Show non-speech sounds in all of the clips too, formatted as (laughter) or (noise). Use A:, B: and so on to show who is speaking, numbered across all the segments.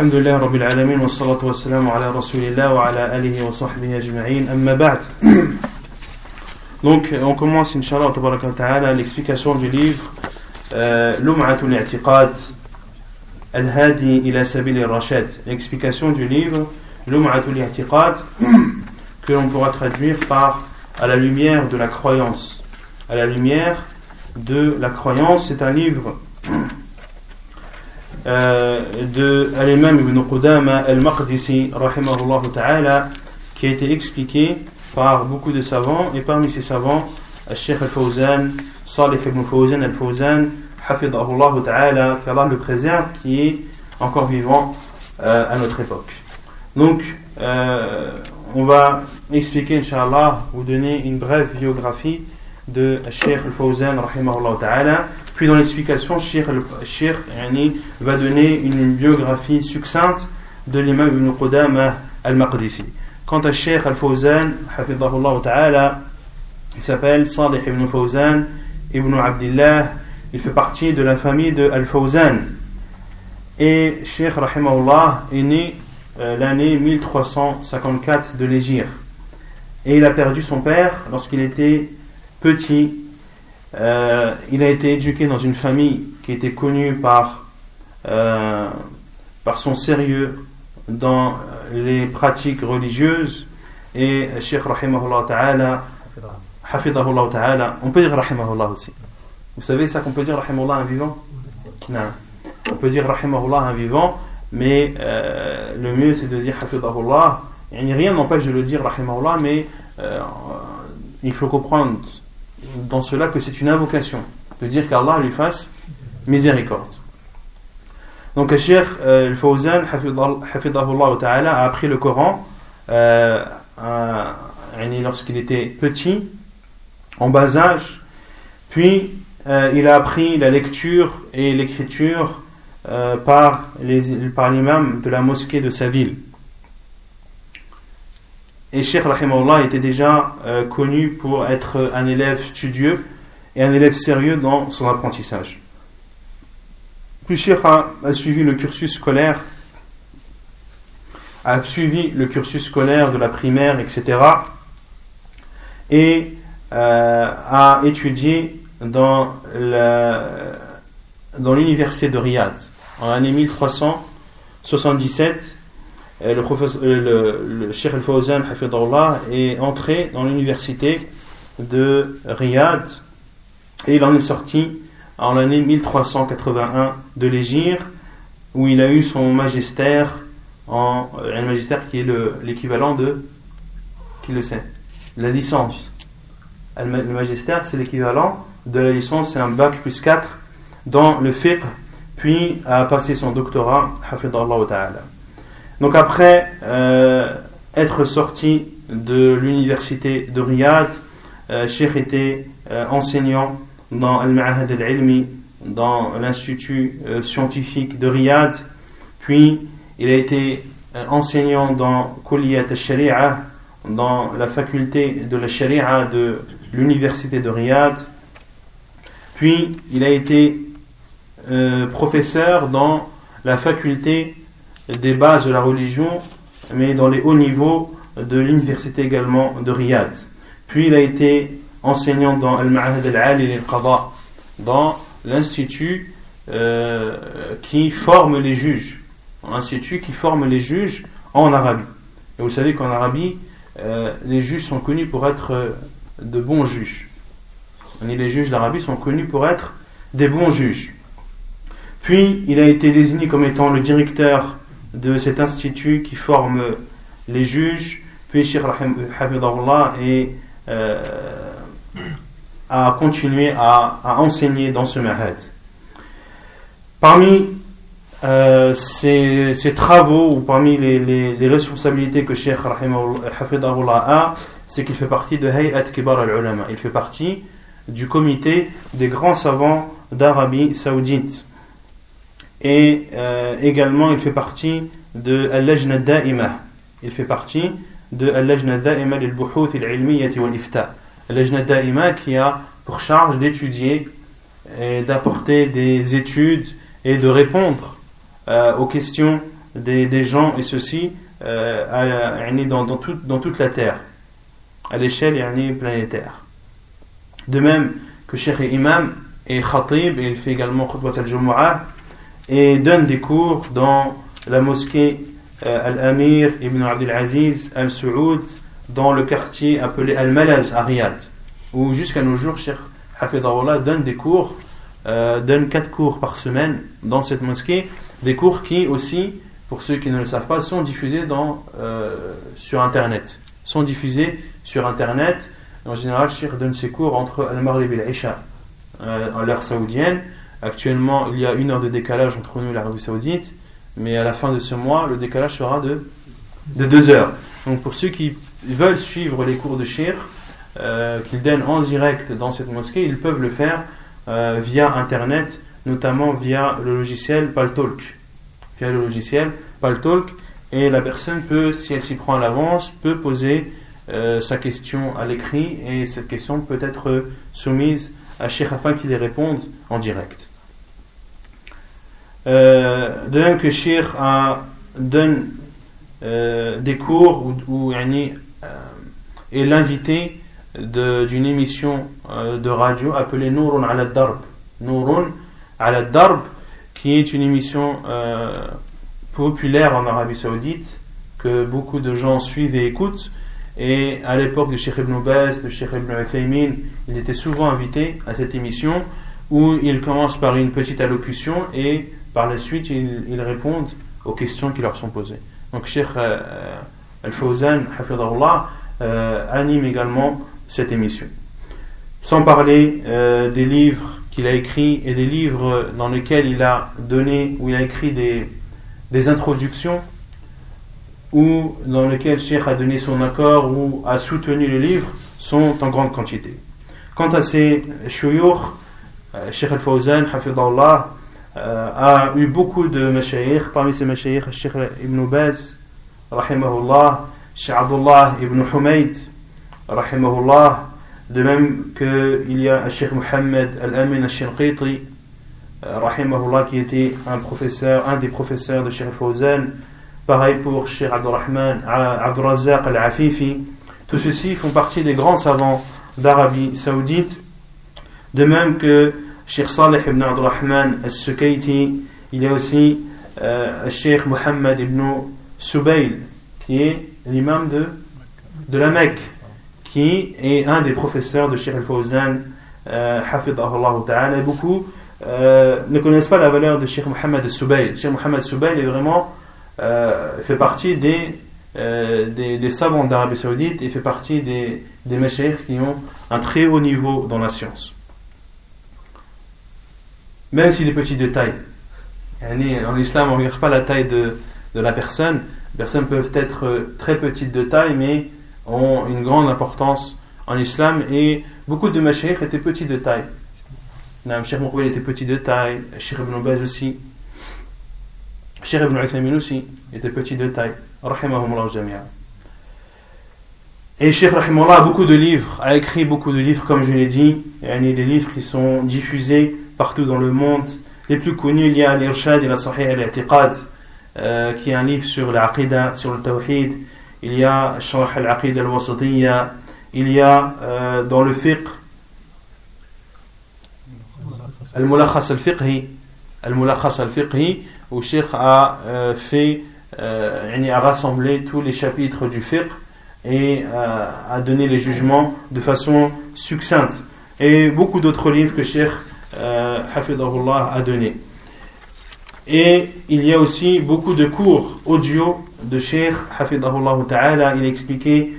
A: الحمد لله رب العالمين والصلاة والسلام على رسول الله وعلى آله وصحبه أجمعين أما بعد Donc on commence Inch'Allah ta'ala l'explication du livre euh, Lum'atul i'tiqad al-hadi ila sabil al-rashad L'explication du livre Lum'atul i'tiqad (coughs) que l'on pourra traduire par à la lumière de la croyance à la lumière de la croyance c'est un livre euh, de l'imam Ibn Qudama al-Maqdisi qui a été expliqué par beaucoup de savants et parmi ces savants Sheikh al-Fawzan Salih ibn Fawzan al-Fawzan hafidahullah ta'ala qu'Allah le préserve qui est encore vivant euh, à notre époque. Donc euh, on va expliquer inshallah vous donner une brève biographie de Sheikh al-Fawzan ta'ala puis dans l'explication, Shir, va donner une biographie succincte de l'imam Ibn Qudama al-Maqdisi. Quant à Sheikh al-Fawzan, il s'appelle Salih ibn Fawzan ibn Abdullah, il fait partie de la famille de al-Fawzan. Et Sheikh rahimahullah est né euh, l'année 1354 de l'Égypte. Et il a perdu son père lorsqu'il était petit euh, il a été éduqué dans une famille qui était connue par, euh, par son sérieux dans les pratiques religieuses. Et Cheikh Rahimahullah Ta'ala, Hafidahullah Ta'ala, on peut dire Rahimahullah aussi. Vous savez ça qu'on peut dire Rahimahullah un vivant? Non. On peut dire Rahimahullah un vivant, mais euh, le mieux c'est de dire Hafidahullah. Rien n'empêche de le dire Rahimahullah, mais il faut comprendre dans cela que c'est une invocation, de dire qu'Allah lui fasse miséricorde. Donc, Cheikh euh, Al-Fawzan, ta'ala, a appris le Coran euh, lorsqu'il était petit, en bas âge, puis euh, il a appris la lecture et l'écriture par l'imam de la mosquée de sa ville. Et Cheikh Rahimahullah était déjà euh, connu pour être un élève studieux et un élève sérieux dans son apprentissage. Puis Cheikh a, suivi le cursus scolaire, a suivi le cursus scolaire de la primaire, etc. Et euh, a étudié dans l'université de Riyad en l'année 1377 euh, le, professeur, euh, le, le Sheikh Al-Fawzan est entré dans l'université de Riyad et il en est sorti en l'année 1381 de l'Égypte où il a eu son magistère en euh, un magistère qui est l'équivalent de qui le sait la licence. Le magistère c'est l'équivalent de la licence c'est un bac plus 4 dans le fiqh puis a passé son doctorat ta'ala donc après euh, être sorti de l'université de Riyad, euh, Sheikh était euh, enseignant dans Al-Ma'ahad al-Ilmi, dans l'institut euh, scientifique de Riyad, puis il a été enseignant dans Kulliyat al-Sharia, dans la faculté de la Sharia de l'université de Riyad, puis il a été professeur dans la faculté des bases de la religion, mais dans les hauts niveaux de l'université également de Riyad. Puis il a été enseignant dans Al-Ma'ahad al-Ali al-Qada, dans l'institut euh, qui forme les juges, l'institut qui forme les juges en Arabie. Et vous savez qu'en Arabie, euh, les juges sont connus pour être de bons juges. Les juges d'Arabie sont connus pour être des bons juges. Puis il a été désigné comme étant le directeur de cet institut qui forme les juges, puis Sheikh Hafidahullah et euh, a continué à, enseigner dans ce mahad. Parmi euh, ces, travaux ou parmi les, responsabilités que Sheikh Hafidahullah a, c'est qu'il fait partie de Hayat Kibar al-Ulama. Il fait partie du comité des grands savants d'Arabie Saoudite. Et euh, également, il fait partie de Al-Lajna Da'ima. Il fait partie de Al-Lajna Da'ima lil-Buhuth al-Ilmiyyati wal-Ifta. Al-Lajna Da'ima qui a pour charge d'étudier et d'apporter des études et de répondre euh, aux questions des, gens, et ceci euh, dans, dans, dans toute la terre, à l'échelle planétaire. De même que Cheikh imam et khatib, et il fait également khutbat al-Jumu'ah, et donne des cours dans la mosquée euh, Al-Amir ibn Abdelaziz al-Saoud, dans le quartier appelé Al-Malaz à Riyad, où jusqu'à nos jours, Cheikh Hafidahullah donne des cours, euh, donne quatre cours par semaine dans cette mosquée, des cours qui aussi pour ceux qui ne le savent pas, sont diffusés dans, euh, sur Internet. Sont diffusés sur Internet. En général, Cheikh donne ses cours entre Al-Maghrib et l'Isha, en l'heure saoudienne. Actuellement, il y a une heure de décalage entre nous et l'Arabie Saoudite, mais à la fin de ce mois, le décalage sera de, de deux heures. Donc, pour ceux qui veulent suivre les cours de Cheikh, euh, qu'il donne en direct dans cette mosquée, ils peuvent le faire euh, via Internet, notamment via le logiciel Paltalk le logiciel Paltalk et la personne peut, si elle s'y prend à l'avance, peut poser euh, sa question à l'écrit et cette question peut être soumise à Cheikh afin qu'il y réponde en direct. Euh, de même que Cheikh donne euh, des cours ou, ou est l'invité d'une émission de radio appelée Nourun ala Darb. Nourun ala Darb qui est une émission euh, populaire en Arabie Saoudite, que beaucoup de gens suivent et écoutent. Et à l'époque de Sheikh Ibn Baz, de Sheikh Ibn Uthaymin, il était souvent invité à cette émission où il commence par une petite allocution et par la suite ils, répondent aux questions qui leur sont posées. Donc Sheikh euh, Al-Fawzan, euh, anime également cette émission. Sans parler euh, des livres qu'il a écrit et des livres dans lesquels il a donné, où il a écrit des, des introductions, ou dans lesquels Cheikh a donné son accord ou a soutenu le livre, sont en grande quantité. Quant à ces shuyukh, euh, Cheikh Al-Fawzan, Hafidallah, euh, a eu beaucoup de mashayikh, parmi ces mashayikh, Cheikh Ibn Baz, rahimahullah, Cheikh Abdullah Ibn Humayd, rahimahullah, De même qu'il y a Cheikh Mohamed Al-Amin Al-Shinqiti, euh, rahimahullah, qui était un professeur, un des professeurs de Cheikh Fawzan. Pareil pour Cheikh Abdurrahman, Abdurazaq Al-Afifi. Tous ceux-ci font partie des grands savants d'Arabie Saoudite. De même que Cheikh Saleh ibn Abdurrahman Al-Sukayti, il y a aussi euh, Cheikh Mohammed ibn Subayl, qui est l'imam de, de la Mecque qui est un des professeurs de Sheikh al-Fawzan, euh, ta'ala, et beaucoup euh, ne connaissent pas la valeur de Sheikh Mohammed al-Subayl. Sheikh Mohammed al-Subayl est vraiment, euh, fait partie des, euh, des, des, savants d'Arabie Saoudite et fait partie des, des qui ont un très haut niveau dans la science. Même s'il est petit de taille. En islam, on ne regarde pas la taille de, de la personne. Les personnes peuvent être très petites de taille, mais ont une grande importance en islam et beaucoup de mashayikh étaient petits de taille. Cheikh Moukbel était petit de taille, Cheikh Ibn Baz aussi, Cheikh Ibn Uthaymin aussi était petit de taille. Rahimahumullah jami'a. Et Cheikh Rahimullah a beaucoup de livres, a écrit beaucoup de livres, comme je l'ai dit. A des livres qui sont diffusés partout dans le monde. Les plus connus, il y a l'Irshad et la Sahih al-I'tiqad, euh, qui est un livre sur l'Aqidah, sur le Tawhid, il y a Sharh al-Aqid al-Wasatiyya, il y a euh, dans le fiqh Al-Mulakhas al-Fiqhi, Al-Mulakhas al-Fiqhi, où Sheikh a euh, fait, euh, a rassemblé tous les chapitres du fiqh et euh, a donné les jugements de façon succincte. Et beaucoup d'autres livres que Sheikh euh, a donné. Et il y a aussi beaucoup de cours audio de Sheikh Hafidahullah Ta'ala. Il a expliqué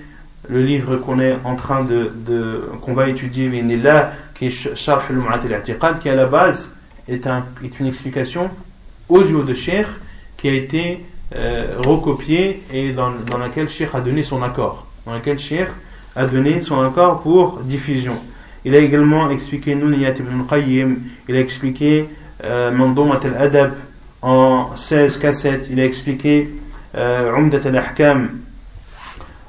A: le livre qu'on est en train de, qu'on va étudier, qui est Sharh al qui à la base est, un, est une explication audio de Sheikh qui a été euh, recopiée et dans, laquelle Sheikh a donné son accord. Dans laquelle Sheikh a donné son accord pour diffusion. Il a également expliqué Nuniyat ibn Qayyim, il a expliqué euh, Mandomat al-Adab, en 16 cassettes, il a expliqué euh, Umdat al-Ahkam.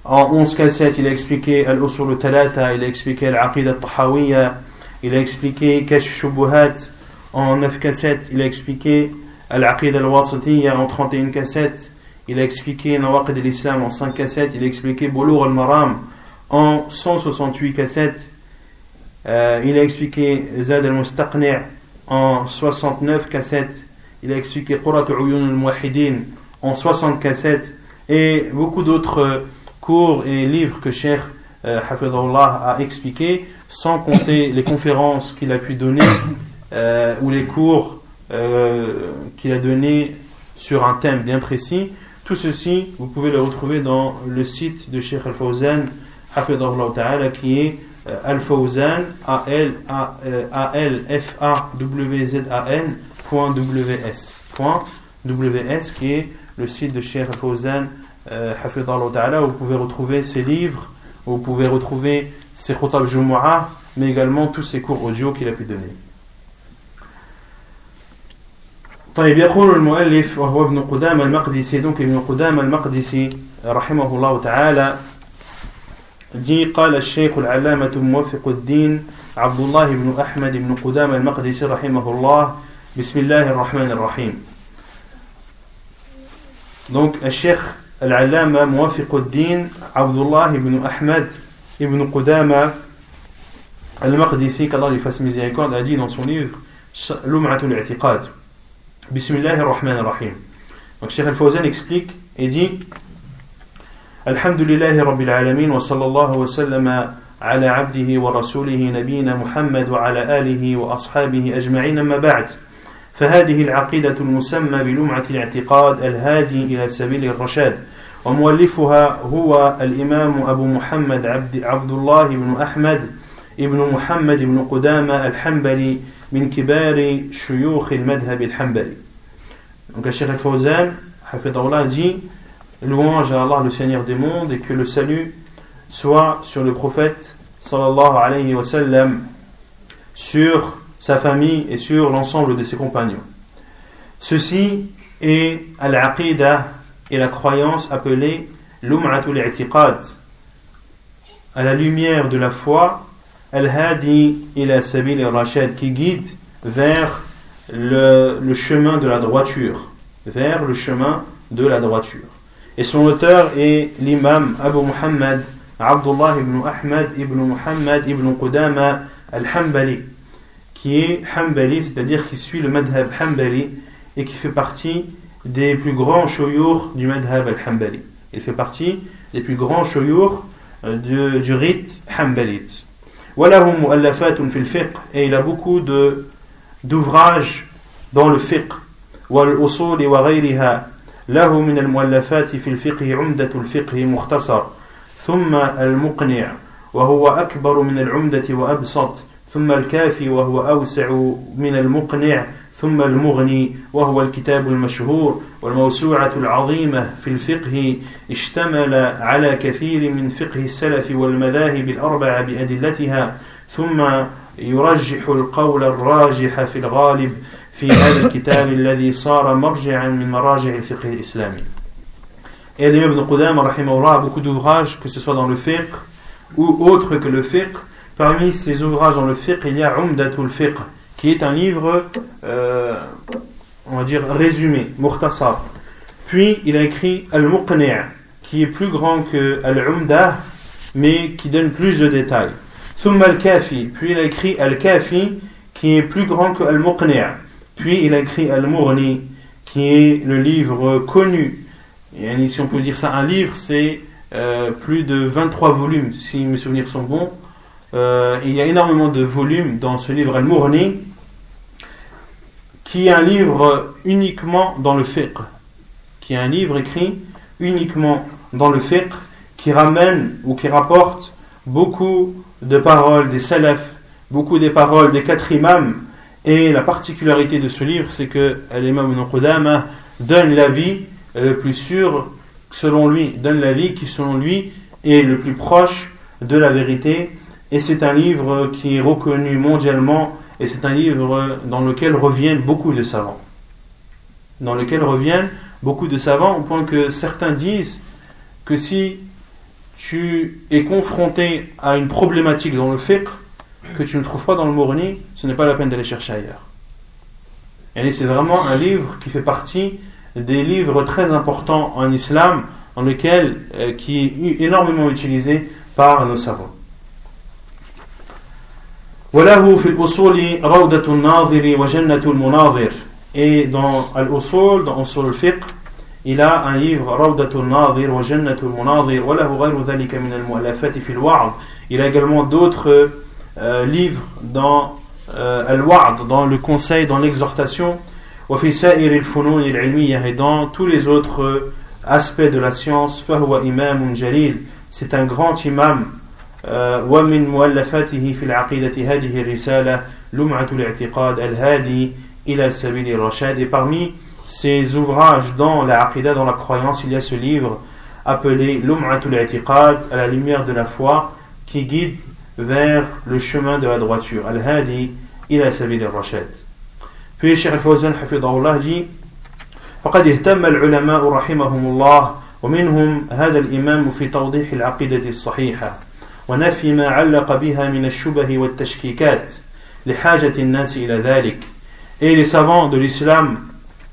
A: En 11 cassettes, il a expliqué Al-Usul al-Talata, il a expliqué Al-Aqid al-Tahawiyya, il a expliqué Kashf Shubuhat. En 9 cassettes, il a expliqué Al-Aqid al-Wasitiyya en 31 cassettes. Il a expliqué Nawaqid al-Islam en 5 cassettes. Il a expliqué Boulour al-Maram en 168 cassettes. Euh, il a expliqué Zad al-Mustaqni' en 69 cassettes. Il a expliqué Qurat al al-Muwahidin en 60 cassettes. Et beaucoup d'autres cours et livres que Cheikh euh, a expliqué, sans compter (coughs) les conférences qu'il a pu donner (coughs) euh, ou les cours euh, qu'il a donnés sur un thème bien précis. Tout ceci, vous pouvez le retrouver dans le site de Sheikh Al-Fawzan, Ta'ala, qui est euh, Al-Fawzan, a l f a w z a .ws, qui est le site de Sheikh Al-Fawzan, euh, Ta'ala, où vous pouvez retrouver ses livres, où vous pouvez retrouver ses khutab Jumu'ah, mais également tous ses cours audio qu'il a pu donner. طيب يقول المؤلف وهو ابن قدام المقدسي دونك ابن قدام المقدسي رحمه الله تعالى جي قال الشيخ العلامة موفق الدين عبد الله بن أحمد بن قدام المقدسي رحمه الله. بسم الله الرحمن الرحيم. دونك الشيخ العلامة موفق الدين عبد الله بن أحمد بن قدامة المقدسي qu'Allah lui fasse miséricorde a dit dans son livre Lum'at al-i'tiqad Bismillah ar-Rahman ar-Rahim. Donc Cheikh Al-Fawzan explique et dit Alhamdulillahi Rabbil Alamin wa sallallahu wa sallama على عبده ورسوله نبينا محمد وعلى آله وأصحابه أجمعين أما بعد فهذه العقيدة المسمى بلمعة الاعتقاد الهادي إلى سبيل الرشاد ومؤلفها هو الإمام أبو محمد عبد, عبد الله بن أحمد ابن محمد بن قدامة الحنبلي min kibari shuyukh al-madhhab al-hanbali. Donc, Cheikh al-Fawzan, Louange à Allah, le Seigneur des mondes, et que le salut soit sur le prophète, sallallahu alayhi wa sur sa famille et sur l'ensemble de ses compagnons. Ceci est al-aqidah et la croyance appelée l'um'atul i'tiqad, à la lumière de la foi Al-Hadi ila Sabil al-Rashad, qui guide vers le, chemin de la droiture. Vers le chemin de la droiture et son auteur est l'imam Abu Muhammad Abdullah ibn Ahmad ibn Muhammad ibn Qudama al-Hanbali, qui est Hanbali, c'est-à-dire qui suit le madhab Hanbali et qui fait partie des plus grands shoyur du madhab al-Hanbali. Il fait partie des plus grands shoyur euh, du, du rite Hanbalite. Et il a beaucoup d'ouvrages dans le fiqh. له من المؤلفات في الفقه عمدة الفقه مختصر ثم المقنع وهو أكبر من العمدة وأبسط ثم الكافي وهو أوسع من المقنع ثم المغني وهو الكتاب المشهور والموسوعة العظيمة في الفقه اشتمل على كثير من فقه السلف والمذاهب الأربعة بأدلتها ثم يرجح القول الراجح في الغالب في هذا الكتاب الذي صار مرجعا من مراجع الفقه الإسلامي. Et l'imam Ibn Qudam, a beaucoup d'ouvrages, que ce soit dans le fiqh ou autre que le fiqh. Parmi ces ouvrages dans le fiqh, il y a Umdatul Fiqh, qui est un livre, euh, on va dire, résumé, mukhtasar. Puis il a écrit Al-Muqni' qui est plus grand que Al-Umdah, mais qui donne plus de détails. Thumma Al-Kafi, puis il a écrit Al-Kafi, qui est plus grand que Al-Muqni' Puis il a écrit Al-Mughni, qui est le livre connu. Et si on peut dire ça, un livre, c'est euh, plus de 23 volumes, si mes souvenirs sont bons. Euh, il y a énormément de volumes dans ce livre Al-Mughni, qui est un livre uniquement dans le fiqh, qui est un livre écrit uniquement dans le fiqh, qui ramène ou qui rapporte beaucoup de paroles des salafs, beaucoup des paroles des quatre imams, et la particularité de ce livre, c'est que l'imam Ibn Qudama donne l'avis le plus sûr selon lui, donne l'avis qui selon lui est le plus proche de la vérité, et c'est un livre qui est reconnu mondialement et c'est un livre dans lequel reviennent beaucoup de savants. Dans lequel reviennent beaucoup de savants, au point que certains disent que si tu es confronté à une problématique dans le fiqh que tu ne trouves pas dans le Mourni, ce n'est pas la peine d'aller chercher ailleurs. Et c'est vraiment un livre qui fait partie des livres très importants en islam, en lequel, euh, qui est énormément utilisé par nos savants. وله في الأصول روضة الناظر وجنة المناظر et dans Al-Usul, dans Usul al-Fiqh, il a un livre روضة الناظر وجنة المناظر وله غير ذلك من المؤلفات في الوعظ il a également d'autres euh, livres dans euh, Al-Wa'd, dans le conseil, dans l'exhortation وفي سائر الفنون العلمية et dans tous les autres aspects de la science فهو إمام جليل c'est un grand imam ومن مؤلفاته في العقيدة هذه الرسالة لمعة الاعتقاد الهادي إلى سبيل الرشاد et parmi ses ouvrages dans la aqidah, dans la croyance il y a ce livre appelé Lum'atul I'tiqad à la lumière de la foi qui guide vers le chemin de la droiture al-hadi ila sabil al-rashad puis Cheikh Al-Fawzan hafidahullah dit فقد اهتم العلماء رحمهم الله ومنهم هذا الإمام في توضيح العقيدة الصحيحة ونفي ما علق بها من الشبه والتشكيكات لحاجة الناس إلى ذلك et les savants de l'islam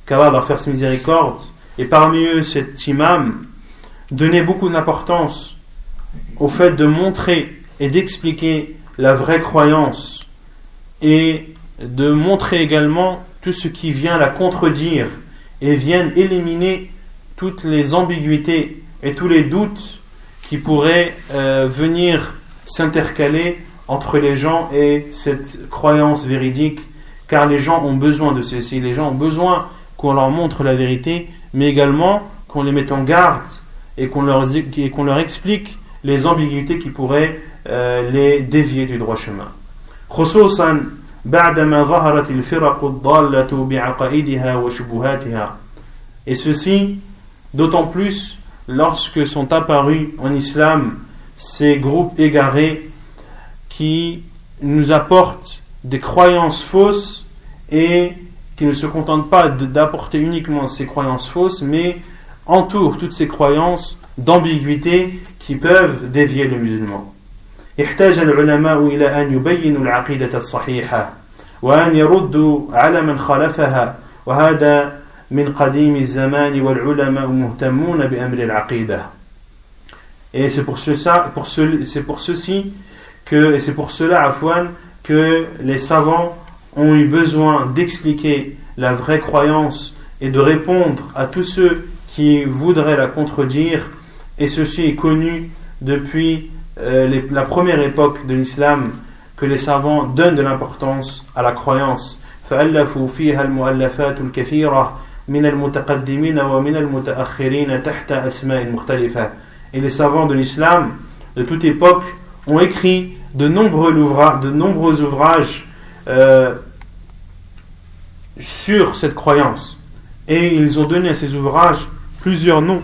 A: qu'Allah leur fasse miséricorde et parmi eux cet imam donnait beaucoup d'importance au fait de montrer et d'expliquer la vraie croyance et de montrer également tout ce qui vient la contredire et vient éliminer toutes les ambiguïtés et tous les doutes qui pourrait euh, venir s'intercaler entre les gens et cette croyance véridique, car les gens ont besoin de ceci, les gens ont besoin qu'on leur montre la vérité, mais également qu'on les mette en garde et qu'on leur, explique les ambiguïtés qui pourraient les dévier du droit chemin. Et ceci d'autant plus lorsque sont apparus en islam ces groupes égarés qui nous apportent des croyances fausses et qui ne se contentent pas d'apporter uniquement ces croyances fausses, mais entourent toutes ces croyances d'ambiguïté qui peuvent dévier le musulman. احتاج العلماء إلى أن يبينوا العقيدة الصحيحة وأن يردوا على من خالفها وهذا من قديم الزمان والعلماء مهتمون بأمر العقيدة Et c'est pour, cela, pour, ce, c'est pour ceci que, et c'est pour cela, Afwan, que les savants ont eu besoin d'expliquer la vraie croyance et de répondre à tous ceux qui voudraient la contredire. Et ceci est connu depuis euh, les, la première époque de l'islam que les savants donnent de l'importance à la croyance. فألفوا فيها المؤلفات الكثيرة من المتقدمين ومن المتأخرين تحت أسماء مختلفة et les savants de l'islam de toute époque ont écrit de nombreux, ouvrages, de nombreux ouvrages euh, sur cette croyance. Et ils ont donné à ces ouvrages plusieurs noms.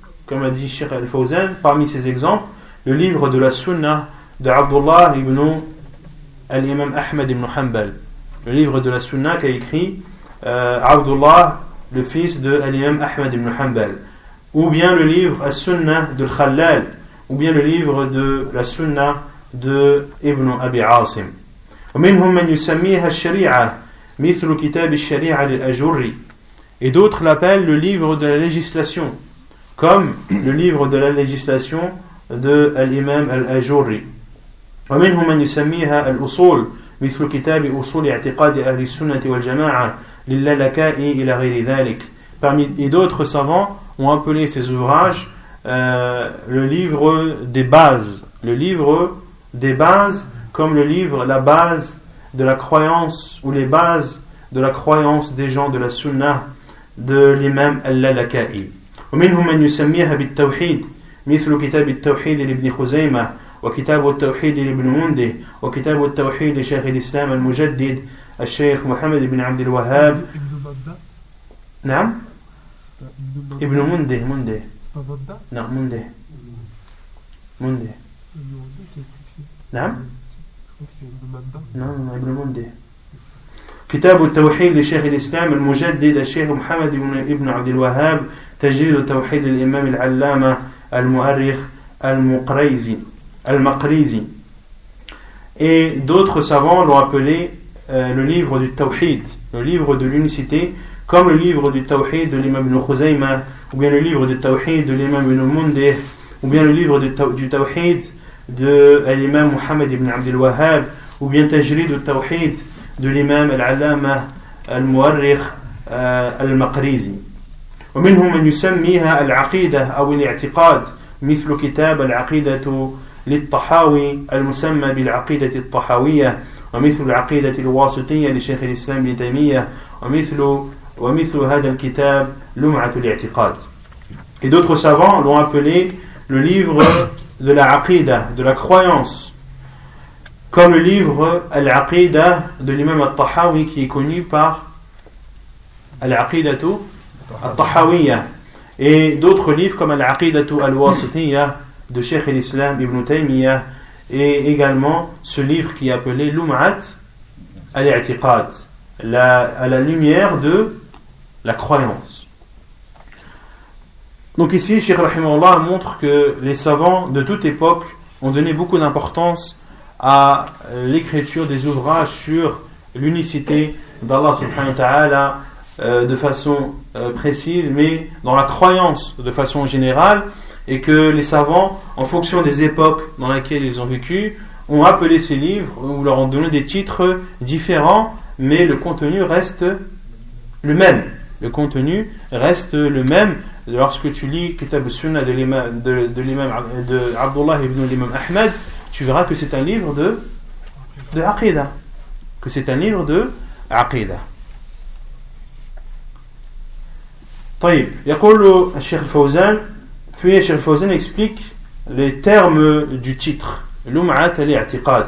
A: comme a dit Sheikh Al-Fawzan, parmi ces exemples, le livre de la Sunna de Abdullah ibn al-Imam Ahmed ibn Hanbal. Le livre de la Sunna qu'a écrit euh, Abdullah, le fils de l'imam Ahmed ibn Hanbal ou bien le livre As-Sunnah de Khallal, ou bien le livre de la Sunnah de Ibn Abi Asim. ومنهم من يسميها الشريعة مثل كتاب الشريعة للأجري et d'autres l'appellent le livre de la législation comme le livre de la législation de l'imam al-Ajurri ومنهم من يسميها الأصول مثل كتاب أصول اعتقاد أهل السنة والجماعة للالكائي إلى غير ذلك Parmi et d'autres savants ont appelé ces ouvrages euh, le livre des bases, le livre des bases comme le livre la base de la croyance ou les bases de la croyance des gens de la Sunnah de l'imam Al-Lalaka'i. ومنهم من يسميها بالتوحيد مثل كتاب التوحيد لابن خزيمة وكتاب التوحيد لابن منده وكتاب التوحيد لشيخ الإسلام المجدد الشيخ محمد بن عبد الوهاب.
B: نعم؟
A: ابن
B: منده منده. نعم منده. منده. نعم؟
A: نعم, نعم، ابن منده. كتاب التوحيد لشيخ الإسلام المجدد الشيخ محمد بن عبد الوهاب تجريد التوحيد للإمام العلامة المؤرخ المقريزي المقريزي Et d'autres savants l'ont appelé euh, le livre du Tawhid, le livre de l'unicité, comme le livre du Tawhid de l'imam ibn Khuzayma, ou bien le livre du Tawhid de l'imam ibn Mundeh, ou bien le livre du, Taw- du Tawhid de l'imam Muhammad ibn Abdul Wahhab, ou bien Tajrid du Tawhid de l'imam al-Allama al-Muarrikh euh, al-Maqrizi. ومنهم من يسميها العقيدة أو الاعتقاد مثل كتاب العقيدة للطحاوي المسمى بالعقيدة الطحاوية ومثل العقيدة الواسطية لشيخ الإسلام ابن تيمية ومثل ومثل هذا الكتاب لمعة الاعتقاد Et d'autres savants l'ont appelé le livre de la Aqidah, de la croyance, comme le livre Al-Aqidah de l'imam Al-Tahawi qui est connu par Al-Aqidatu Al-Tahawiyya et d'autres livres comme Al-Aqidatu Al-Wasitiyya de Sheikh al-Islam Ibn Taymiyyah et également ce livre qui est appelé Lum'at Al-I'tiqad à la lumière de la croyance. Donc ici, Sheikh Rahimahullah montre que les savants de toute époque ont donné beaucoup d'importance à euh, l'écriture des ouvrages sur l'unicité d'Allah subhanahu wa ta'ala euh, de façon euh, précise, mais dans la croyance de façon générale, et que les savants, en fonction des époques dans lesquelles ils ont vécu, ont appelé ces livres ou leur ont donné des titres différents, mais le contenu reste le même. Le contenu reste le même. Lorsque tu lis Kitab al-Sunnah de l'imam de, de de Abdullah ibn l'imam Ahmed, tu verras que c'est un livre de de Aqidah. Que c'est un livre de Aqidah. طيب يقول الشيخ الفوزان puis الشيخ الفوزان explique les termes du titre لمعة الاعتقاد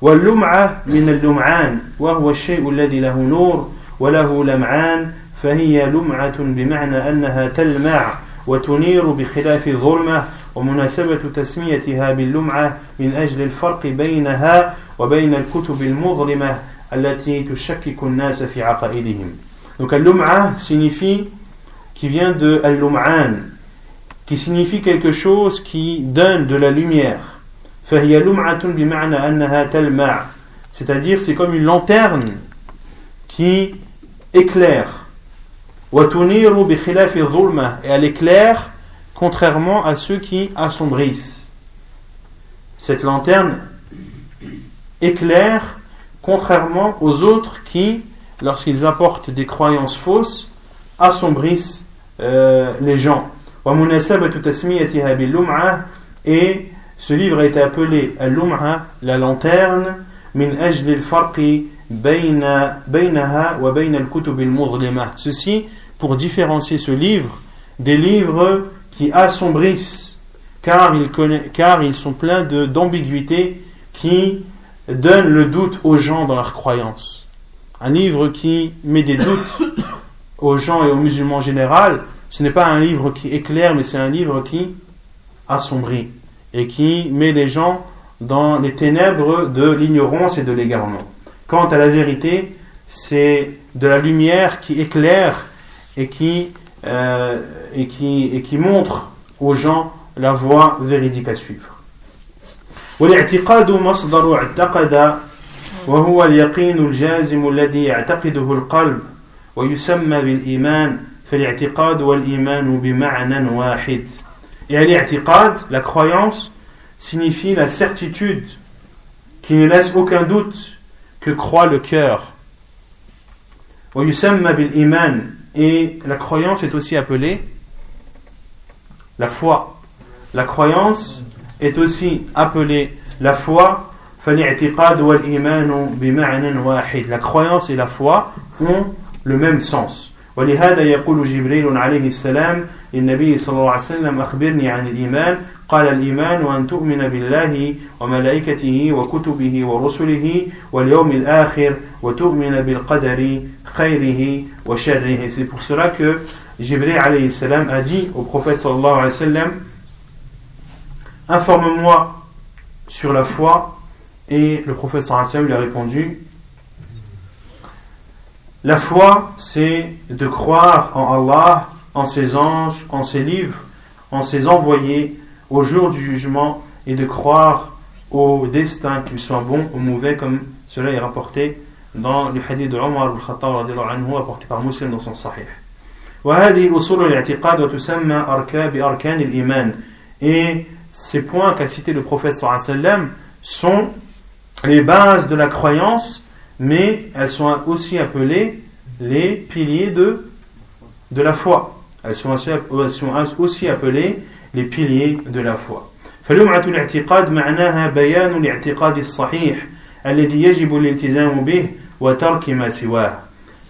A: واللمعة من اللمعان وهو الشيء الذي له نور وله لمعان فهي لمعة بمعنى أنها تلمع وتنير بخلاف الظلمة ومناسبة تسميتها باللمعة من أجل الفرق بينها وبين الكتب المظلمة التي تشكك الناس في عقائدهم Donc al-lum'a signifie qui vient de Al-Lum'an, qui signifie quelque chose qui donne de la lumière. C'est-à-dire, c'est comme une lanterne qui éclaire. Et elle éclaire contrairement à ceux qui assombrissent. Cette lanterne éclaire contrairement aux autres qui, lorsqu'ils apportent des croyances fausses, assombrissent euh, les gens. Et ce livre a été appelé la lanterne, Ceci pour différencier ce livre des livres qui assombrissent, car ils, car ils sont pleins d'ambiguïté qui donnent le doute aux gens dans leur croyance. Un livre qui met des doutes aux gens et aux musulmans en général, ce n'est pas un livre qui éclaire, mais c'est un livre qui assombrit et qui met les gens dans les ténèbres de l'ignorance et de l'égarement. Quant à la vérité, c'est de la lumière qui éclaire et qui, euh, et qui, et qui montre aux gens la voie véridique à suivre. والاعتقاد مصدر اعتقد وهو اليقين الجازم الذي يعتقده القلب ويسمى بالإيمان فالاعتقاد والإيمان بمعنى واحد Et al-i'tiqad, la croyance, signifie la certitude qui ne laisse aucun doute que croit le cœur. Wa yusamma bil iman et la croyance est aussi appelée la foi. La croyance est aussi appelée la foi. فالاعتقاد والإيمان بمعنى واحد. La croyance et la foi ont le même sens. ولهذا يقول جبريل عليه السلام للنبي صلى الله عليه وسلم أخبرني عن الإيمان قال الإيمان أن تؤمن بالله وملائكته وكتبه ورسله واليوم الآخر وتؤمن بالقدر خيره وشره C'est pour cela que Jibril alayhi salam a dit au prophète sallallahu alayhi wa sallam Informe-moi sur la foi. Et le prophète sallallahu alayhi wa sallam lui a répondu La foi, c'est de croire en Allah, en ses anges, en ses livres, en ses envoyés, au jour du jugement, et de croire au destin, qu'il soit bon ou mauvais, comme cela est rapporté dans le hadith de Omar al-Khattab apporté par Muslim dans son Sahih. Et ces points qu'a cité le prophète sallam sont les bases de la croyance mais elles sont aussi appelées les piliers de, de la foi. Elles sont aussi, elles sont aussi appelées les piliers de la foi. فلمعة الاعتقاد معناها بيان الاعتقاد الصحيح الذي يجب الالتزام به وترك ما سواه.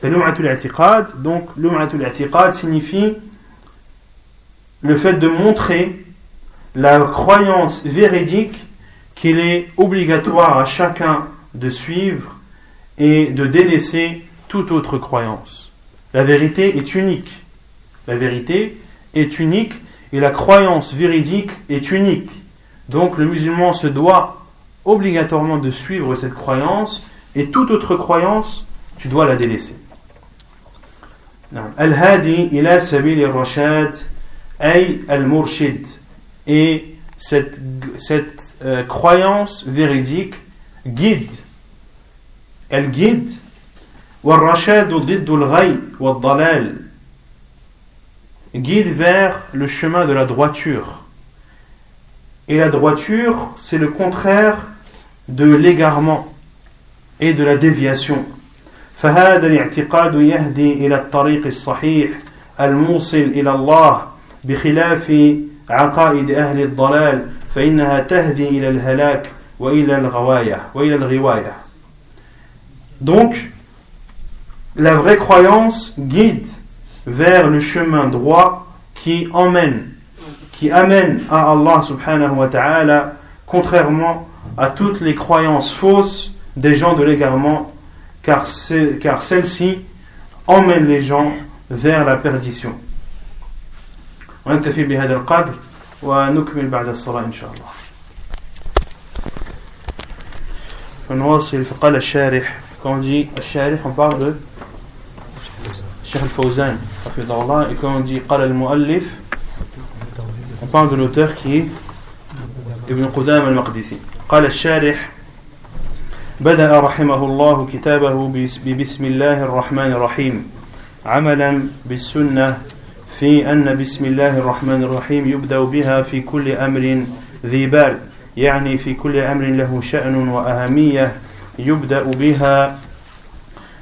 A: فلمعة الاعتقاد donc لمعة الاعتقاد signifie le fait de montrer la croyance véridique qu'il est obligatoire à chacun de suivre et de délaisser toute autre croyance. La vérité est unique. La vérité est unique et la croyance véridique est unique. Donc le musulman se doit obligatoirement de suivre cette croyance et toute autre croyance, tu dois la délaisser. Al-Hadi ila sabil rashad ay al-murshid. Et cette, euh, croyance véridique guide elle guide guide vers le chemin de la droiture. Et la droiture c'est le contraire de l'égarement et de la déviation. فهذا الاعتقاد يهدي إلى الطريق الصحيح الموصل إلى الله بخلاف عقائد أهل الضلال فإنها تهدي إلى الهلاك وإلى الغواية وإلى الغواية. Donc, la vraie croyance guide vers le chemin droit qui emmène, qui amène à Allah subhanahu wa ta'ala, contrairement à toutes les croyances fausses des gens de l'égarement, car, car celles-ci emmènent les gens vers la perdition. ونكتفي بهذا القدر ونكمل بعد الصلاة إن شاء الله. ونواصل فقال الشارح Quand on dit Sharif, on parle de Cheikh al-Fawzan, et quand on dit Qal al-Mu'allif, on parle de l'auteur qui est Ibn Qudam al-Maqdisi. قال الشارح بدأ رحمه الله كتابه ببسم الله الرحمن الرحيم عملا بالسنة في أن بسم الله الرحمن الرحيم يبدأ بها في كل أمر ذي بال يعني في كل أمر له شأن وأهمية يبدأ بها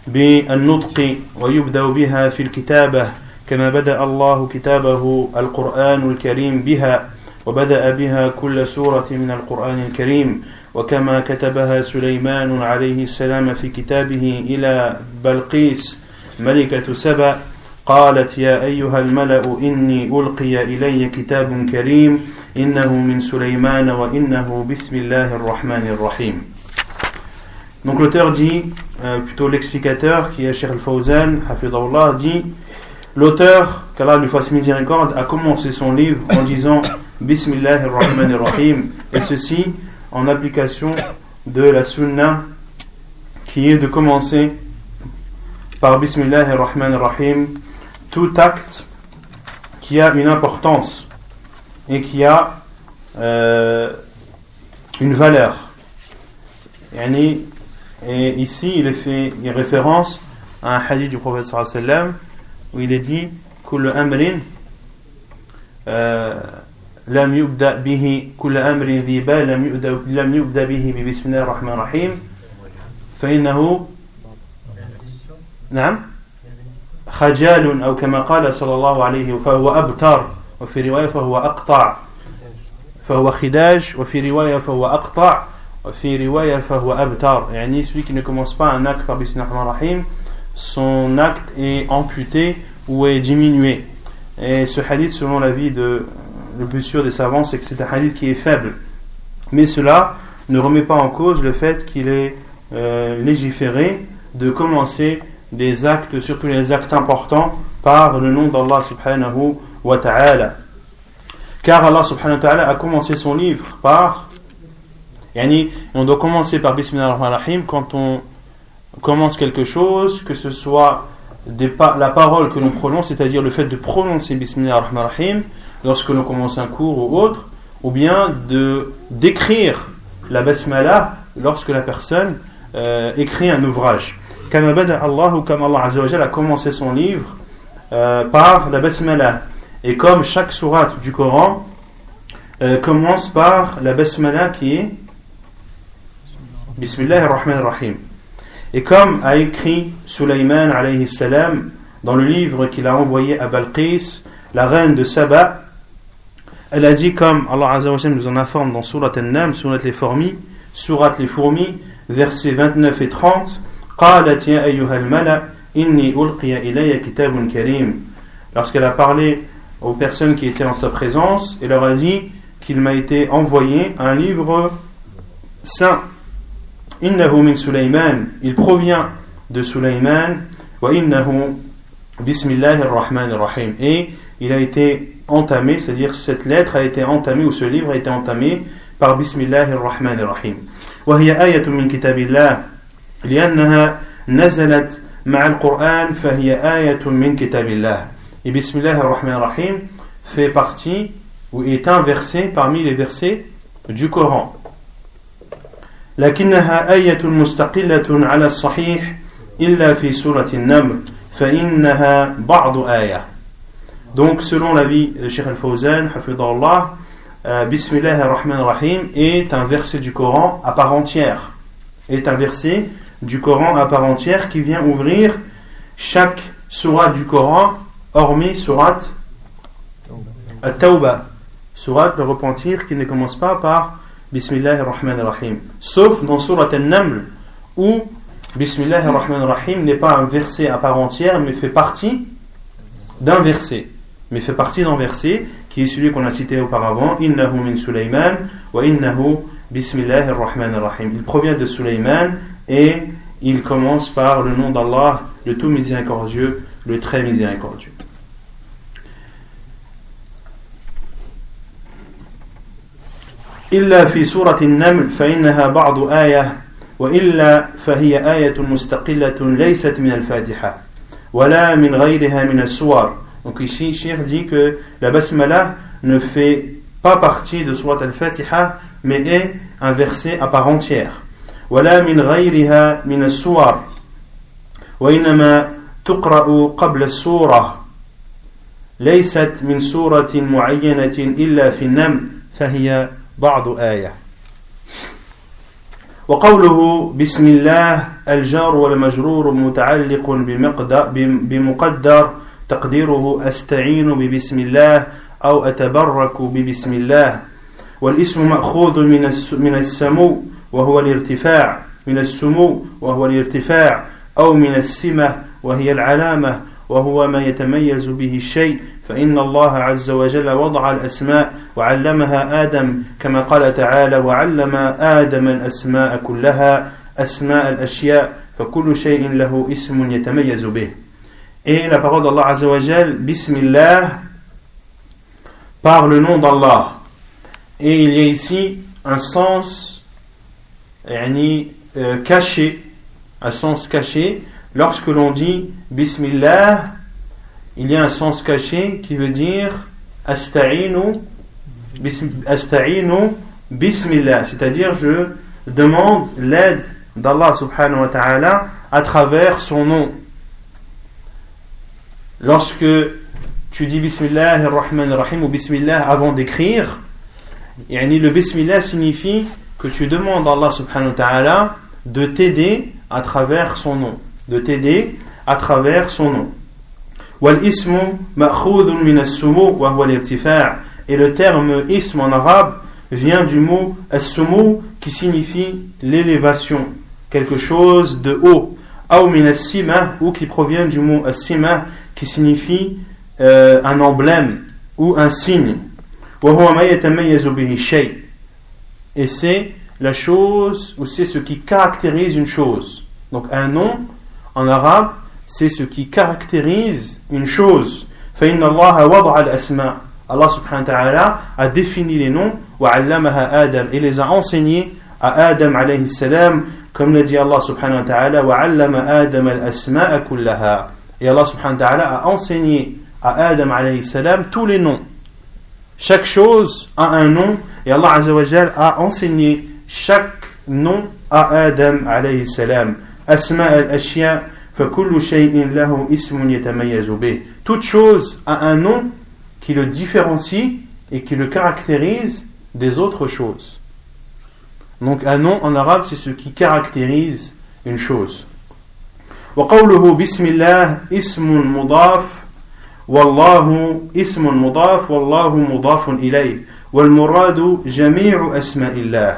A: بالنطق ويبدأ بها في الكتابة كما بدأ الله كتابه القرآن الكريم بها وبدأ بها كل سورة من القرآن الكريم وكما كتبها سليمان عليه السلام في كتابه إلى بلقيس ملكة سبأ قالت يا أيها الملأ إني ألقي إلي كتاب كريم إنه من سليمان وإنه بسم الله الرحمن الرحيم. Donc l'auteur dit, euh, plutôt l'explicateur, qui est Cheikh al-Fawzan, Hafidahullah, dit L'auteur, qu'Allah lui fasse miséricorde, a commencé son livre en disant Bismillah ar-Rahman ar-Rahim, et ceci en application de la sunna qui est de commencer par Bismillah ar-Rahman ar-Rahim tout acte qui a une importance et qui a euh, une valeur. et ici, il est fait une référence à un hadith du prophète sallam où il est dit كل أمر لم يبدأ به كل أمر ذي بال لم يبدأ لم يبدأ به بسم الله الرحمن الرحيم فإنه نعم خجال أو كما قال صلى الله عليه فهو أبتر وفي رواية فهو أقطع فهو خداج وفي رواية فهو أقطع fi riwaya abtar, yani celui qui ne commence pas un acte par bismillah rahim, son acte est amputé ou est diminué. Et ce hadith, selon l'avis de le plus sûr des savants, c'est que c'est un hadith qui est faible. Mais cela ne remet pas en cause le fait qu'il est euh, légiféré de commencer des actes, surtout les actes importants, par le nom d'Allah subhanahu wa ta'ala. Car Allah subhanahu wa ta'ala a commencé son livre par on doit commencer par Bismillah ar-Rahim quand on commence quelque chose, que ce soit la parole que l'on prononce, c'est-à-dire le fait de prononcer Bismillah ar-Rahim lorsque l'on commence un cours ou autre, ou bien de d'écrire la basmala lorsque la personne euh, écrit un ouvrage. Comme Allah ou comme Allah a commencé son livre euh, par la basmala. Et comme chaque sourate du Coran euh, commence par la basmala qui est Bismillah ar-Rahman ar-Rahim. Et comme a écrit Sulaiman alayhi salam dans le livre qu'il a envoyé à Balqis, la reine de Saba, elle a dit comme Allah Azza wa nous en informe dans Surat An-Nam, Surat les fourmis, Surat les fourmis, versets 29 et 30, قالت يا أيها الملأ إني ألقي إلي كتاب كريم. Lorsqu'elle a parlé aux personnes qui étaient en sa présence, elle leur a dit qu'il m'a été envoyé un livre saint. innahu min Sulaiman il provient de Sulaiman wa innahu bismillahir rahmanir rahim et il a été entamé c'est-à-dire cette lettre a été entamée ou ce livre a été entamé par bismillahir rahmanir rahim وهي آية من كتاب الله لأنها نزلت مع القرآن فهي آية من كتاب الله Et Bismillah ar-Rahman ar-Rahim fait partie ou est un verset parmi les versets du Coran. لكنها آية مستقلة على الصحيح إلا في سورة النمل فإنها بعض آية Donc selon l'avis de Sheikh Al-Fawzan, Hafidullah, euh, Bismillah ar-Rahman ar-Rahim est un verset du Coran à part entière. Est un verset du Coran à part entière qui vient ouvrir chaque surat du Coran hormis surat At-Tawbah, surat le repentir qui ne commence pas par Bismillah ar-Rahman ar-Rahim. Sauf dans surat An-Naml où Bismillah ar-Rahman ar-Rahim n'est pas un verset à part entière mais fait partie d'un verset. Mais fait partie d'un verset qui est celui qu'on a cité auparavant Innahu min wa Bismillah ar-Rahman ar-Rahim. Il provient de Sulaiman et il commence par le nom d'Allah, le tout miséricordieux, le très miséricordieux. إلا في سورة النمل فإنها بعض آية وإلا فهي آية مستقلة ليست من الفاتحة ولا من غيرها من السور Donc ici, Cheikh dit que la basmala ne fait pas partie de Surat al-Fatiha, mais est un verset à part entière. ولا من غيرها من السور وإنما تقرأ قبل السورة ليست من سورة معينة إلا في النمل فهي بعض آية. وقوله بسم الله الجار والمجرور متعلق بمقدر تقديره أستعين ببسم الله أو أتبرك ببسم الله. والاسم مأخوذ من السمو وهو الارتفاع من السمو وهو الارتفاع أو من السمة وهي العلامة وهو ما يتميز به الشيء فإن الله عز وجل وضع الأسماء وعلمها آدم كما قال تعالى وعلم آدم الأسماء كلها أسماء الأشياء فكل شيء له اسم يتميز به Et la parole d'Allah Azzawajal, Bismillah, par le nom d'Allah. Et il y a ici un sens yani, euh, caché, un sens caché. Lorsque l'on dit Bismillah, il y a un sens caché qui veut dire Asta'inu Bismillah, c'est-à-dire je demande l'aide d'Allah subhanahu wa ta'ala à travers son nom. Lorsque tu dis Bismillah ar-Rahman ar-Rahim ou Bismillah avant d'écrire, le Bismillah signifie que tu demandes à Allah subhanahu wa ta'ala de t'aider à travers son nom. De t'aider à travers son nom. Et le terme ism en arabe vient du mot as qui signifie l'élévation, quelque chose de haut. Ou qui provient du mot as-sima, qui signifie euh, un emblème ou un signe. Et c'est la chose, ou c'est ce qui caractérise une chose. Donc un nom, en arabe, c'est ce qui caractérise une chose. Allah subhanahu wa ta'ala a défini les noms آدم et les a enseignés à Adam alayhi salam comme l'a dit Allah subhanahu wa ta'ala الأسماء كلها et Allah subhanahu wa ta'ala a enseigné à Adam alayhi salam tous les noms chaque chose a un nom et Allah a enseigné chaque nom à Adam alayhi salam أسماء الأشياء فكل شيء له اسم يتميز به toute chose a un nom qui le différencie et qui le caractérise des autres choses. Donc un nom en arabe c'est ce qui caractérise une chose. وقوله بسم الله اسم مضاف والله اسم مضاف والله مضاف إليه والمراد جميع أسماء الله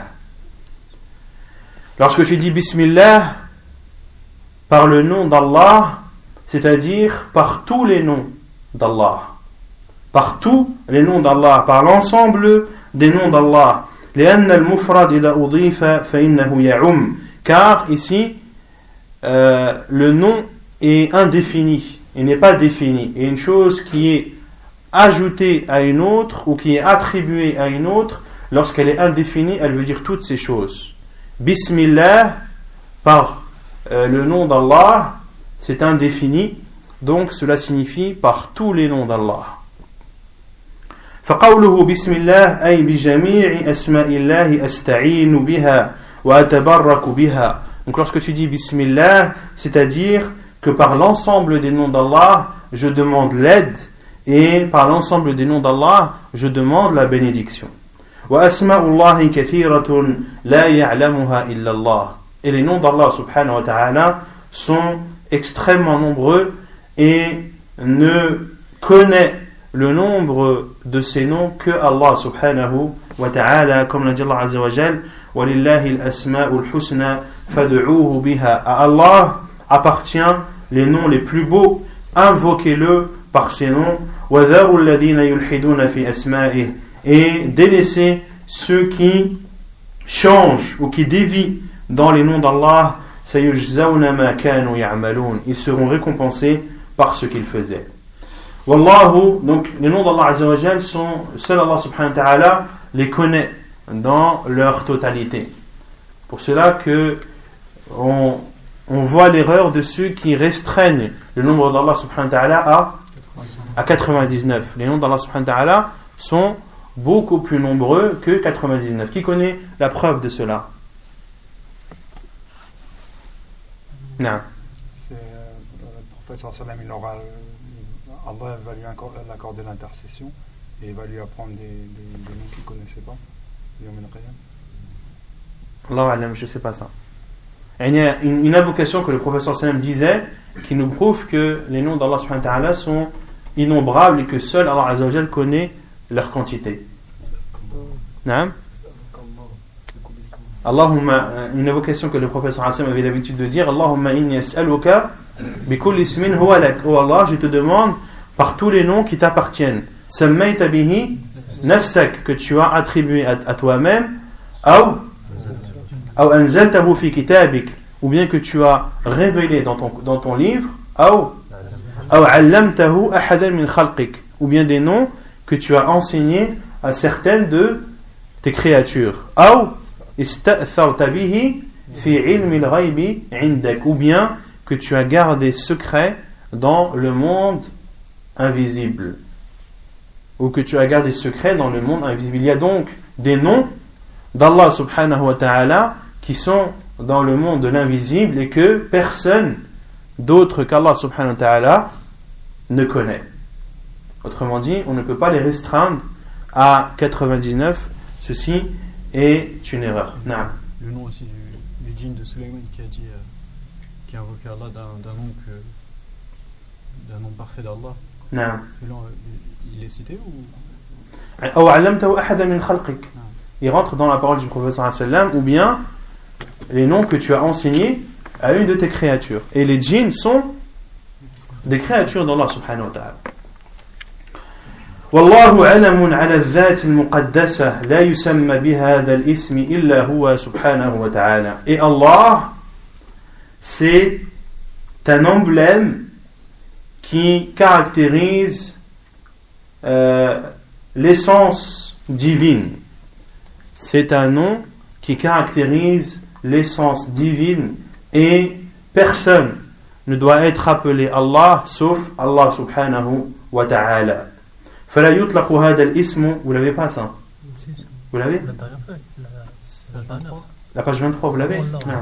A: Lorsque tu dis Bismillah par le nom d'Allah, c'est-à-dire par tous les noms d'Allah. Par tous les noms d'Allah, par l'ensemble des noms d'Allah. Car ici, euh, le nom est indéfini, il n'est pas défini. Et une chose qui est ajoutée à une autre ou qui est attribuée à une autre, lorsqu'elle est indéfinie, elle veut dire toutes ces choses. Bismillah, par euh, le nom d'Allah, c'est indéfini, donc cela signifie par tous les noms d'Allah. فقوله بسم الله أي بجميع أسماء الله أستعين بها وأتبرك بها Donc lorsque tu dis Bismillah, c'est-à-dire que par l'ensemble des noms d'Allah, je demande l'aide et par l'ensemble des noms d'Allah, je demande la bénédiction. وأسماء الله كثيرة لا يعلمها إلا الله et les noms d'Allah subhanahu wa ta'ala sont extrêmement nombreux et ne connaît le nombre de ces noms que Allah subhanahu wa ta'ala comme l'a dit Allah azza wa jal walillahi al-asma'ul à Allah appartient les noms les plus beaux invoquez-le par ces noms. Alladhina yulhiduna fi et délaissez ceux qui changent ou qui dévient dans les noms d'Allah, ils seront récompensés par ce qu'ils faisaient. Wallahu, donc les noms d'Allah Azzawajal sont, seul Allah subhanahu wa ta'ala les connaît dans leur totalité. Pour cela que on, voit l'erreur de ceux qui restreignent le nombre d'Allah subhanahu wa ta'ala à, à 99. Les noms d'Allah subhanahu wa ta'ala sont beaucoup plus nombreux que 99. Qui connaît la preuve de cela? Non.
C: C'est euh, le prophète sallam, il aura, Allah va lui accorder l'intercession et il va lui apprendre des, des, des noms qu'il ne connaissait pas.
A: Allah alam, je ne sais pas ça. il y a une, une invocation que le professeur sallam disait qui nous prouve que les noms d'Allah subhanahu wa ta'ala sont innombrables et que seul Allah azawajal connaît leur quantité. Non Allahumma, une invocation que le professeur Hassan avait l'habitude de dire Allahumma inni as'aluka bikulli ismin huwa. Oh Allah, je te demande par tous les noms qui t'appartiennent. Sammayta bihi nafsak, que tu as attribué à, toi-même, ou ou fi kitabik, ou bien que tu as révélé dans ton, dans ton livre, ou ou allamtahu ahadan min khalqik, ou bien des noms que tu as enseignés à certaines de tes créatures. Ou bien que tu as gardé secret dans le monde invisible ou que tu as gardé secret dans le monde invisible. Il y a donc des noms d'Allah subhanahu wa ta'ala qui sont dans le monde de l'invisible et que personne d'autre qu'Allah subhanahu wa ta'ala ne connaît. Autrement dit, on ne peut pas les restreindre à 99. Ceci est une erreur. Non.
C: Le nom aussi du, du djinn de Suleiman qui a dit, euh, qui a invoqué Allah d'un nom que d'un nom parfait d'Allah.
A: Non.
C: Il est cité ou?
A: Il rentre dans la parole du professeur ou bien les noms que tu as enseignés à une de tes créatures. Et les djinns sont des créatures d'Allah subhanahu wa ta'ala. والله علم على الذات المقدسة لا يسمى بهذا الاسم إلا هو سبحانه وتعالى. Et Allah, c'est un emblème qui caractérise euh, l'essence divine. C'est un nom qui caractérise l'essence divine et personne ne doit être appelé Allah sauf Allah subhanahu wa ta'ala. فلا يطلق هذا الاسم vous l'avez pas ça
D: Si, si.
A: vous l'avez
D: La dernière feuille. La, c'est la dernière. ça.
A: la page 23 vous l'avez
D: Oh, non.
A: Non.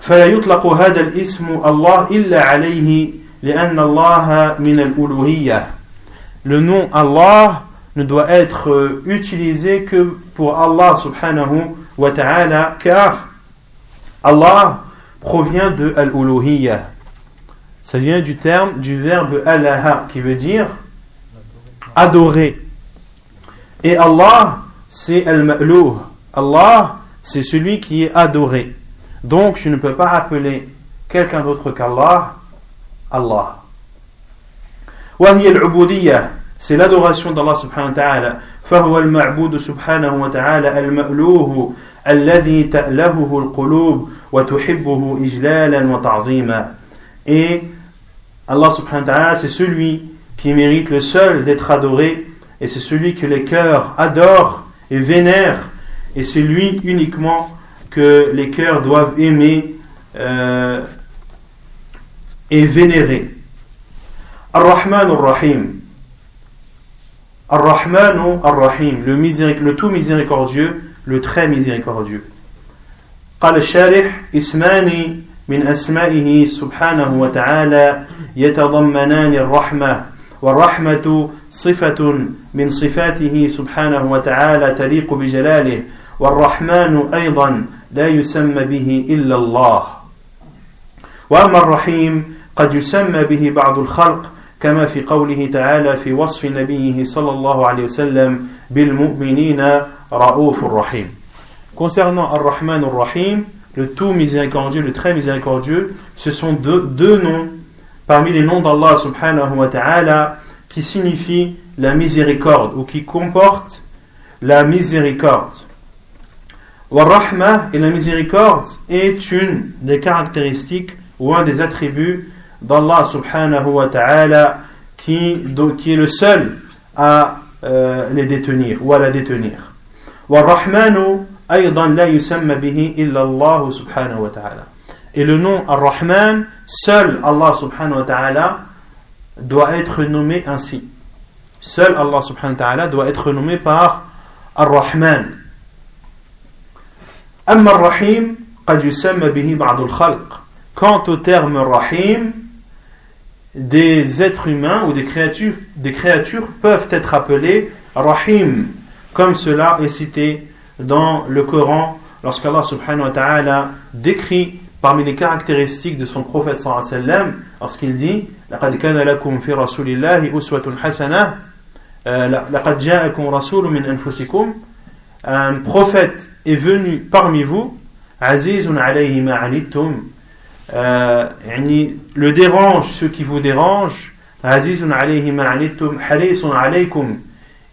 A: فلا يطلق هذا الاسم الله إلا عليه لأن الله من الألوهية le nom Allah ne doit être euh, utilisé que pour Allah subhanahu wa ta'ala car Allah provient de al-uluhiyya ça vient du terme du verbe alaha qui veut dire adorer et Allah c'est al-ma'louh Allah c'est celui qui est adoré donc je ne peux pas appeler quelqu'un d'autre qu'Allah Allah وهي العبودية c'est l'adoration d'Allah subhanahu wa ta'ala فهو المعبود سبحانه وتعالى المألوه الذي تألهه القلوب وتحبه إجلالا وتعظيما et Allah subhanahu wa ta'ala c'est celui qui mérite le seul d'être adoré et c'est celui que les cœurs adorent et vénèrent et c'est lui uniquement que les cœurs doivent aimer euh, et vénérer Ar-Rahman Ar-Rahim Ar-Rahman Ar-Rahim le, miséric- le tout miséricordieux le très miséricordieux قال الشارح اسمان من أسمائه سبحانه وتعالى يتضمنان الرحمة والرحمة صفة من صفاته سبحانه وتعالى تليق بجلاله والرحمن أيضا لا يسمى به إلا الله. وأما الرحيم قد يسمى به بعض الخلق كما في قوله تعالى في وصف نبيه صلى الله عليه وسلم بالمؤمنين رؤوف رحيم. Concernant Ar-Rahman Ar-Rahim, le tout miséricordieux, le très miséricordieux, ce sont deux, deux noms parmi les noms d'Allah subhanahu wa ta'ala qui signifient la miséricorde ou qui comportent la miséricorde. Wa-Rahma et la miséricorde est une des caractéristiques ou un des attributs d'Allah subhanahu wa ta'ala qui, qui est le seul à euh, les détenir ou à la détenir. Wa-Rahmanu et le nom Ar-Rahman, seul Allah subhanahu wa ta'ala doit être nommé ainsi. Seul Allah subhanahu wa ta'ala doit être nommé par Ar-Rahman. Amma Ar-Rahim, qad yusamma bihi ba'dul khalq. Quant au terme Rahim, des êtres humains ou des créatures, des créatures peuvent être appelés Rahim, comme cela est cité dans le Coran lorsqu'Allah subhanahu wa ta'ala décrit parmi les caractéristiques de son prophète sallallahu alayhi wa sallam lorsqu'il dit لقد كان لكم في رسول الله أسوة حسنة euh, لقد جاءكم رسول من أنفسكم un prophète est venu parmi vous عزيز عليه ما عنتم euh, يعني le dérange ceux qui vous dérangent عزيز عليه ما عنتم حريص عليكم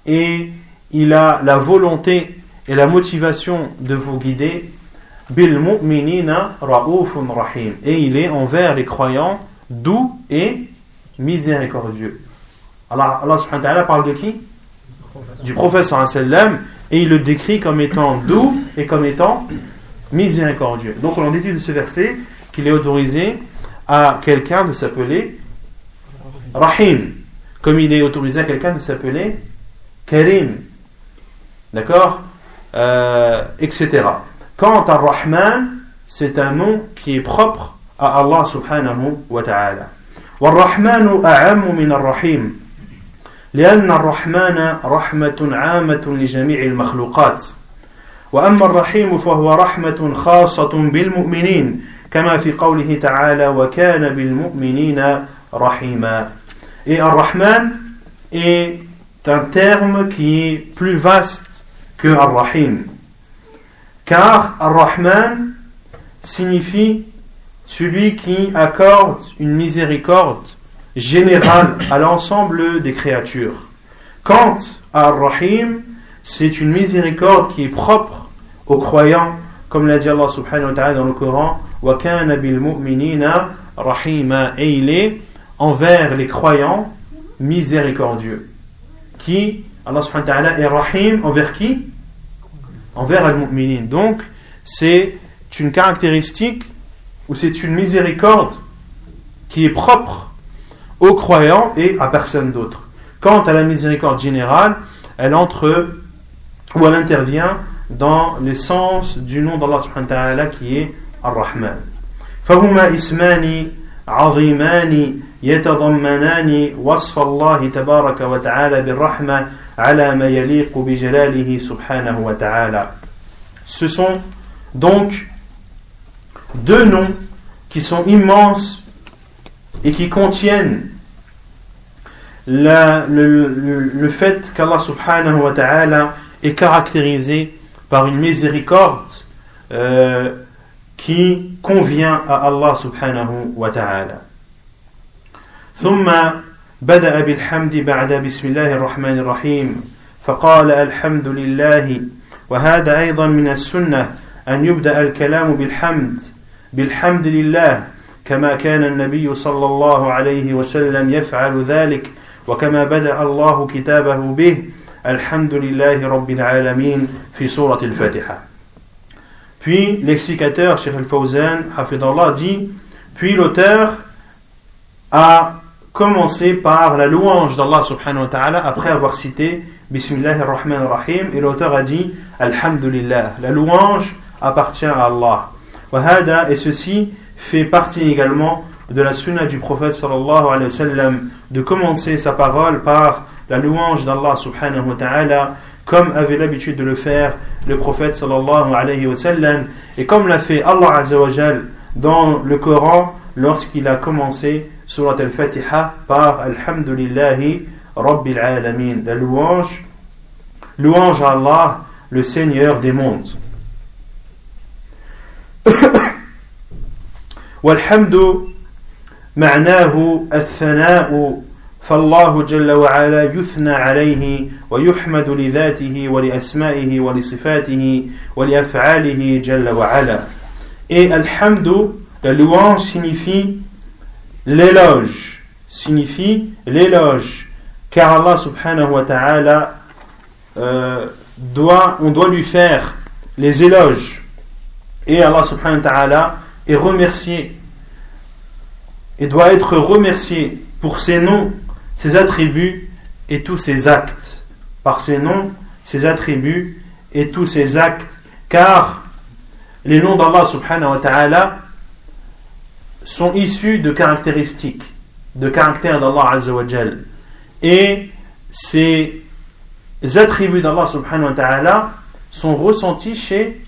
A: et il a la volonté et la motivation de vous guider bil ra'ufun rahim et il est envers les croyants doux et miséricordieux. Allah, Allah parle de qui? Du prophète sallam et il le décrit comme étant doux et comme étant miséricordieux. Donc on dit de ce verset qu'il est autorisé à quelqu'un de s'appeler Rahim, comme il est autorisé à quelqu'un de s'appeler Karim. D'accord? Euh, etc. Quant à Rahman, c'est un nom qui est propre à Allah subhanahu wa ta'ala. والرحمن أعم من الرحيم لأن الرحمن رحمة عامة لجميع المخلوقات وأما الرحيم فهو رحمة خاصة بالمؤمنين كما في قوله تعالى وكان بالمؤمنين رحيما Et Ar-Rahman est un terme qui est plus vaste que Ar-Rahim. Car Ar-Rahman signifie celui qui accorde une miséricorde générale à l'ensemble des créatures. Quant à Ar-Rahim, c'est une miséricorde qui est propre aux croyants, comme l'a dit Allah subhanahu wa ta'ala dans le Coran, وَكَانَ بِالْمُؤْمِنِينَ رَحِيمًا Et il est envers les croyants miséricordieux. Qui, Allah subhanahu wa ta'ala, est Rahim envers qui Envers Al-Mu'minin. Donc, c'est une caractéristique ou c'est une miséricorde qui est propre aux croyants et à personne d'autre. Quant à la miséricorde générale, elle entre ou elle intervient dans l'essence du nom d'Allah subhanahu wa ta'ala qui est Ar-Rahman. فهما اسمان عظيمان يتضمنان وصف الله تبارك وتعالى بالرحمة ce sont donc deux noms qui sont immenses et qui contiennent la, le, le, le, fait qu'Allah subhanahu wa ta'ala est caractérisé par une miséricorde euh, qui convient à Allah subhanahu wa ta'ala. بدأ بالحمد بعد بسم الله الرحمن الرحيم فقال الحمد لله. وهذا أيضا من السنة أن يبدأ الكلام بالحمد بالحمد لله كما كان النبي صلى الله عليه وسلم يفعل ذلك وكما بدأ الله كتابه به الحمد لله رب العالمين في سورة الفاتحة. Puis l'explicateur, Cheikh Al-Fawzan, dit Puis l'auteur a commencé par la louange d'Allah subhanahu wa ta'ala après avoir cité Bismillah ar-Rahman ar-Rahim et l'auteur a dit Alhamdulillah. La louange appartient à Allah. Wahada, et ceci fait partie également de la sunna du prophète sallallahu alayhi wa sallam de commencer sa parole par la louange d'Allah subhanahu wa ta'ala comme avait l'habitude de le faire le prophète sallallahu alayhi wa sallam et comme l'a fait Allah dans le Coran lorsqu'il a commencé surat al-Fatiha par Alhamdulillahi Rabbil Alamin la louange louange à Allah le Seigneur des mondes والحمد معناه الثناء فالله جل وعلا يثنى عليه ويحمد لذاته ولأسمائه ولصفاته ولأفعاله جل وعلا Et Alhamdu, la louange signifie l'éloge, signifie l'éloge, car Allah subhanahu wa ta'ala euh, doit, on doit lui faire les éloges. Et Allah subhanahu wa ta'ala est remercié et doit être remercié pour ses noms, ses attributs et tous ses actes. Par ses noms, ses attributs et tous ses actes. Car les noms d'Allah subhanahu wa ta'ala sont issus de caractéristiques, de caractères d'Allah azza wa jal. Et ces attributs d'Allah subhanahu wa ta'ala sont ressentis chez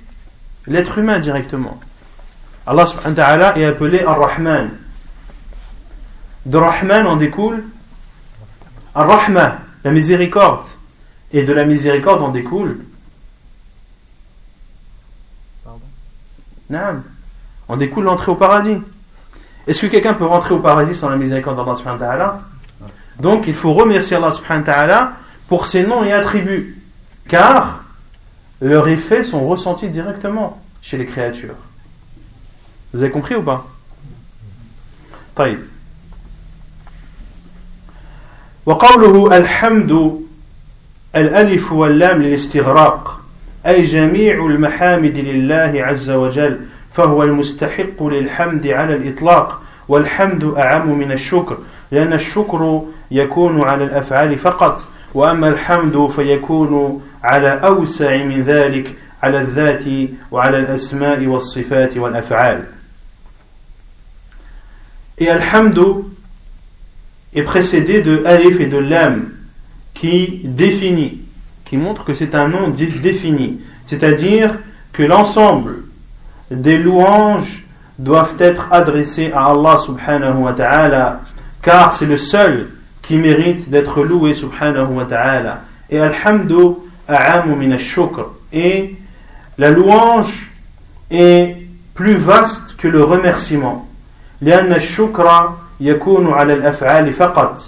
A: l'être humain directement. Allah subhanahu wa ta'ala est appelé Ar-Rahman. De Rahman en découle Ar-Rahma, la miséricorde. Et de la miséricorde en découle Naam. En découle l'entrée au paradis. Est-ce que quelqu'un peut rentrer au paradis sans la miséricorde d'Allah subhanahu wa ta'ala Donc il faut remercier Allah subhanahu wa ta'ala pour ses noms et attributs. Car leurs effets sont ressentis directement chez les créatures. Vous avez compris ou pas طيب وقوله الحمد الألف واللام للاستغراق أي جميع المحامد لله عز وجل فهو المستحق للحمد على الإطلاق والحمد أعم من الشكر لأن الشكر يكون على الأفعال فقط وأما الحمد فيكون على أوسع من ذلك على الذات وعلى الأسماء والصفات والأفعال Et Alhamdu est précédé de Alif et de Lam qui définit, qui montre que c'est un nom défini. C'est-à-dire que l'ensemble des louanges doivent être adressées à Allah subhanahu wa ta'ala, car c'est le seul qui mérite d'être loué subhanahu wa ta'ala. Et Alhamdu a'amu min shukr Et la louange est plus vaste que le remerciement. لأن الشكر يكون على الأفعال فقط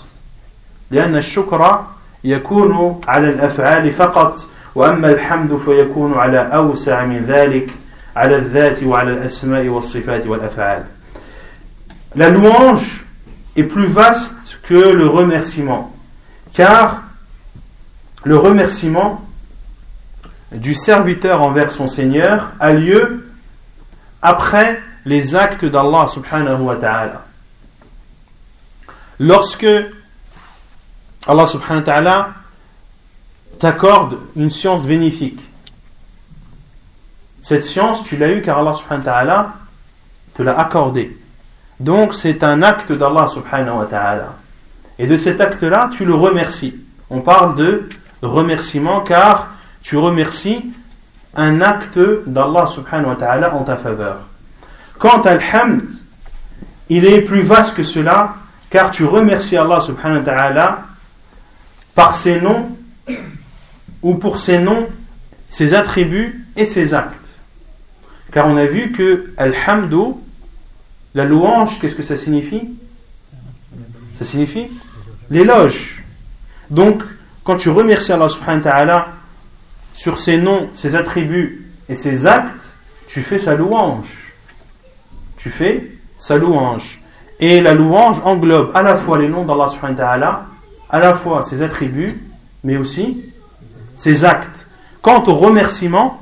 A: لأن الشكر يكون على الأفعال فقط وأما الحمد فيكون على أوسع من ذلك على الذات وعلى الأسماء والصفات والأفعال La louange est plus vaste que le remerciement car le remerciement du serviteur envers son Seigneur a lieu après les actes d'Allah subhanahu wa ta'ala. Lorsque Allah subhanahu wa ta'ala t'accorde une science bénéfique, cette science, tu l'as eue car Allah subhanahu wa ta'ala te l'a accordée. Donc c'est un acte d'Allah subhanahu wa ta'ala. Et de cet acte-là, tu le remercies. On parle de remerciement car tu remercies un acte d'Allah subhanahu wa ta'ala en ta faveur. Quant à l'hamd, il est plus vaste que cela car tu remercies Allah subhanahu wa ta'ala par ses noms ou pour ses noms, ses attributs et ses actes. Car on a vu que Alhamdu, la louange, qu'est-ce que ça signifie? Ça signifie l'éloge. Donc, quand tu remercies Allah subhanahu wa ta'ala sur ses noms, ses attributs et ses actes, tu fais sa louange. Tu fais sa louange. Et la louange englobe à la fois les noms d'Allah subhanahu wa ta'ala, à la fois ses attributs, mais aussi ses actes. Quant au remerciement,